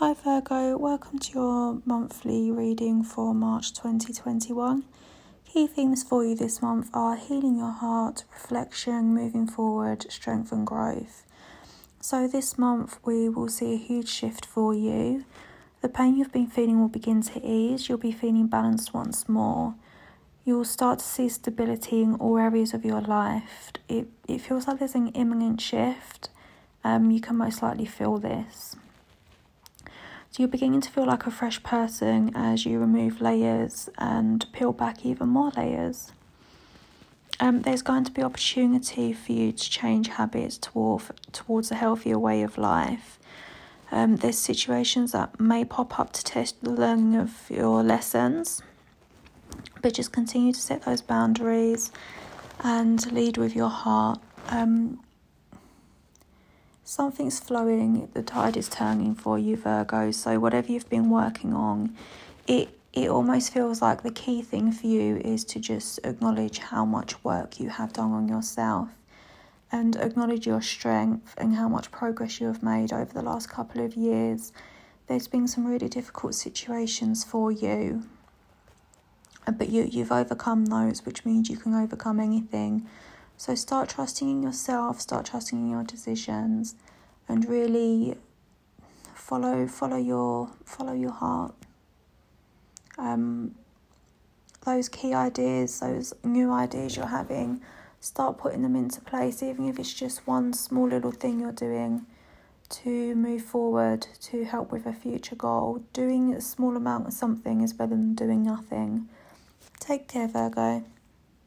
Hi Virgo, welcome to your monthly reading for March 2021. Key themes for you this month are healing your heart, reflection, moving forward, strength, and growth. So, this month we will see a huge shift for you. The pain you've been feeling will begin to ease, you'll be feeling balanced once more. You'll start to see stability in all areas of your life. It, it feels like there's an imminent shift. Um, you can most likely feel this. You're beginning to feel like a fresh person as you remove layers and peel back even more layers. Um, there's going to be opportunity for you to change habits toward, towards a healthier way of life. Um, there's situations that may pop up to test the learning of your lessons, but just continue to set those boundaries and lead with your heart. Um, something's flowing, the tide is turning for you, Virgo. So, whatever you've been working on, it it almost feels like the key thing for you is to just acknowledge how much work you have done on yourself and acknowledge your strength and how much progress you have made over the last couple of years. There's been some really difficult situations for you, but you, you've overcome those, which means you can overcome anything. So start trusting in yourself, start trusting in your decisions and really follow follow your follow your heart. Um, those key ideas, those new ideas you're having, start putting them into place, even if it's just one small little thing you're doing to move forward to help with a future goal. Doing a small amount of something is better than doing nothing. Take care, Virgo.